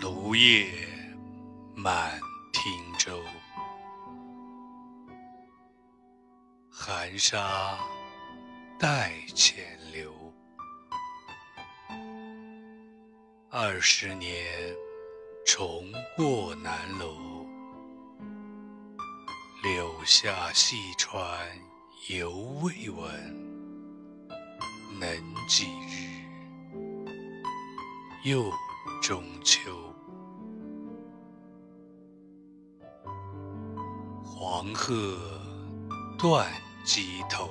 芦叶满汀洲。寒沙带浅流，二十年重过南楼。柳下细船犹未闻，能几日？又中秋。黄鹤断。机头，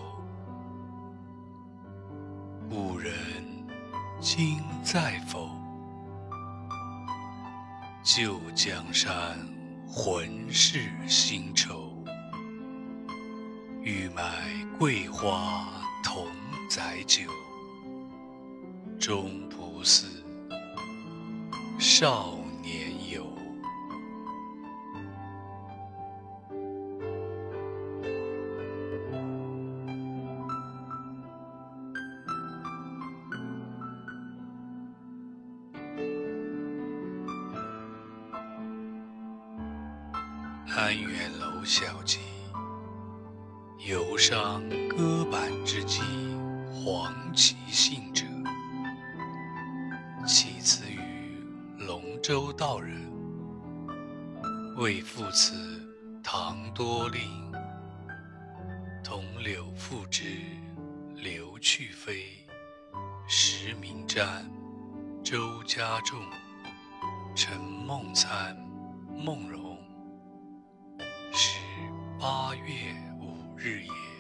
故人今在否？旧江山浑是新愁。欲买桂花同载酒，终不似少安远楼小记，游上歌板之际，黄旗信者，起此于龙州道人，为赋此唐多令。同柳赋之，刘去非、石明瞻、周家仲、陈梦参、梦荣。八月五日也。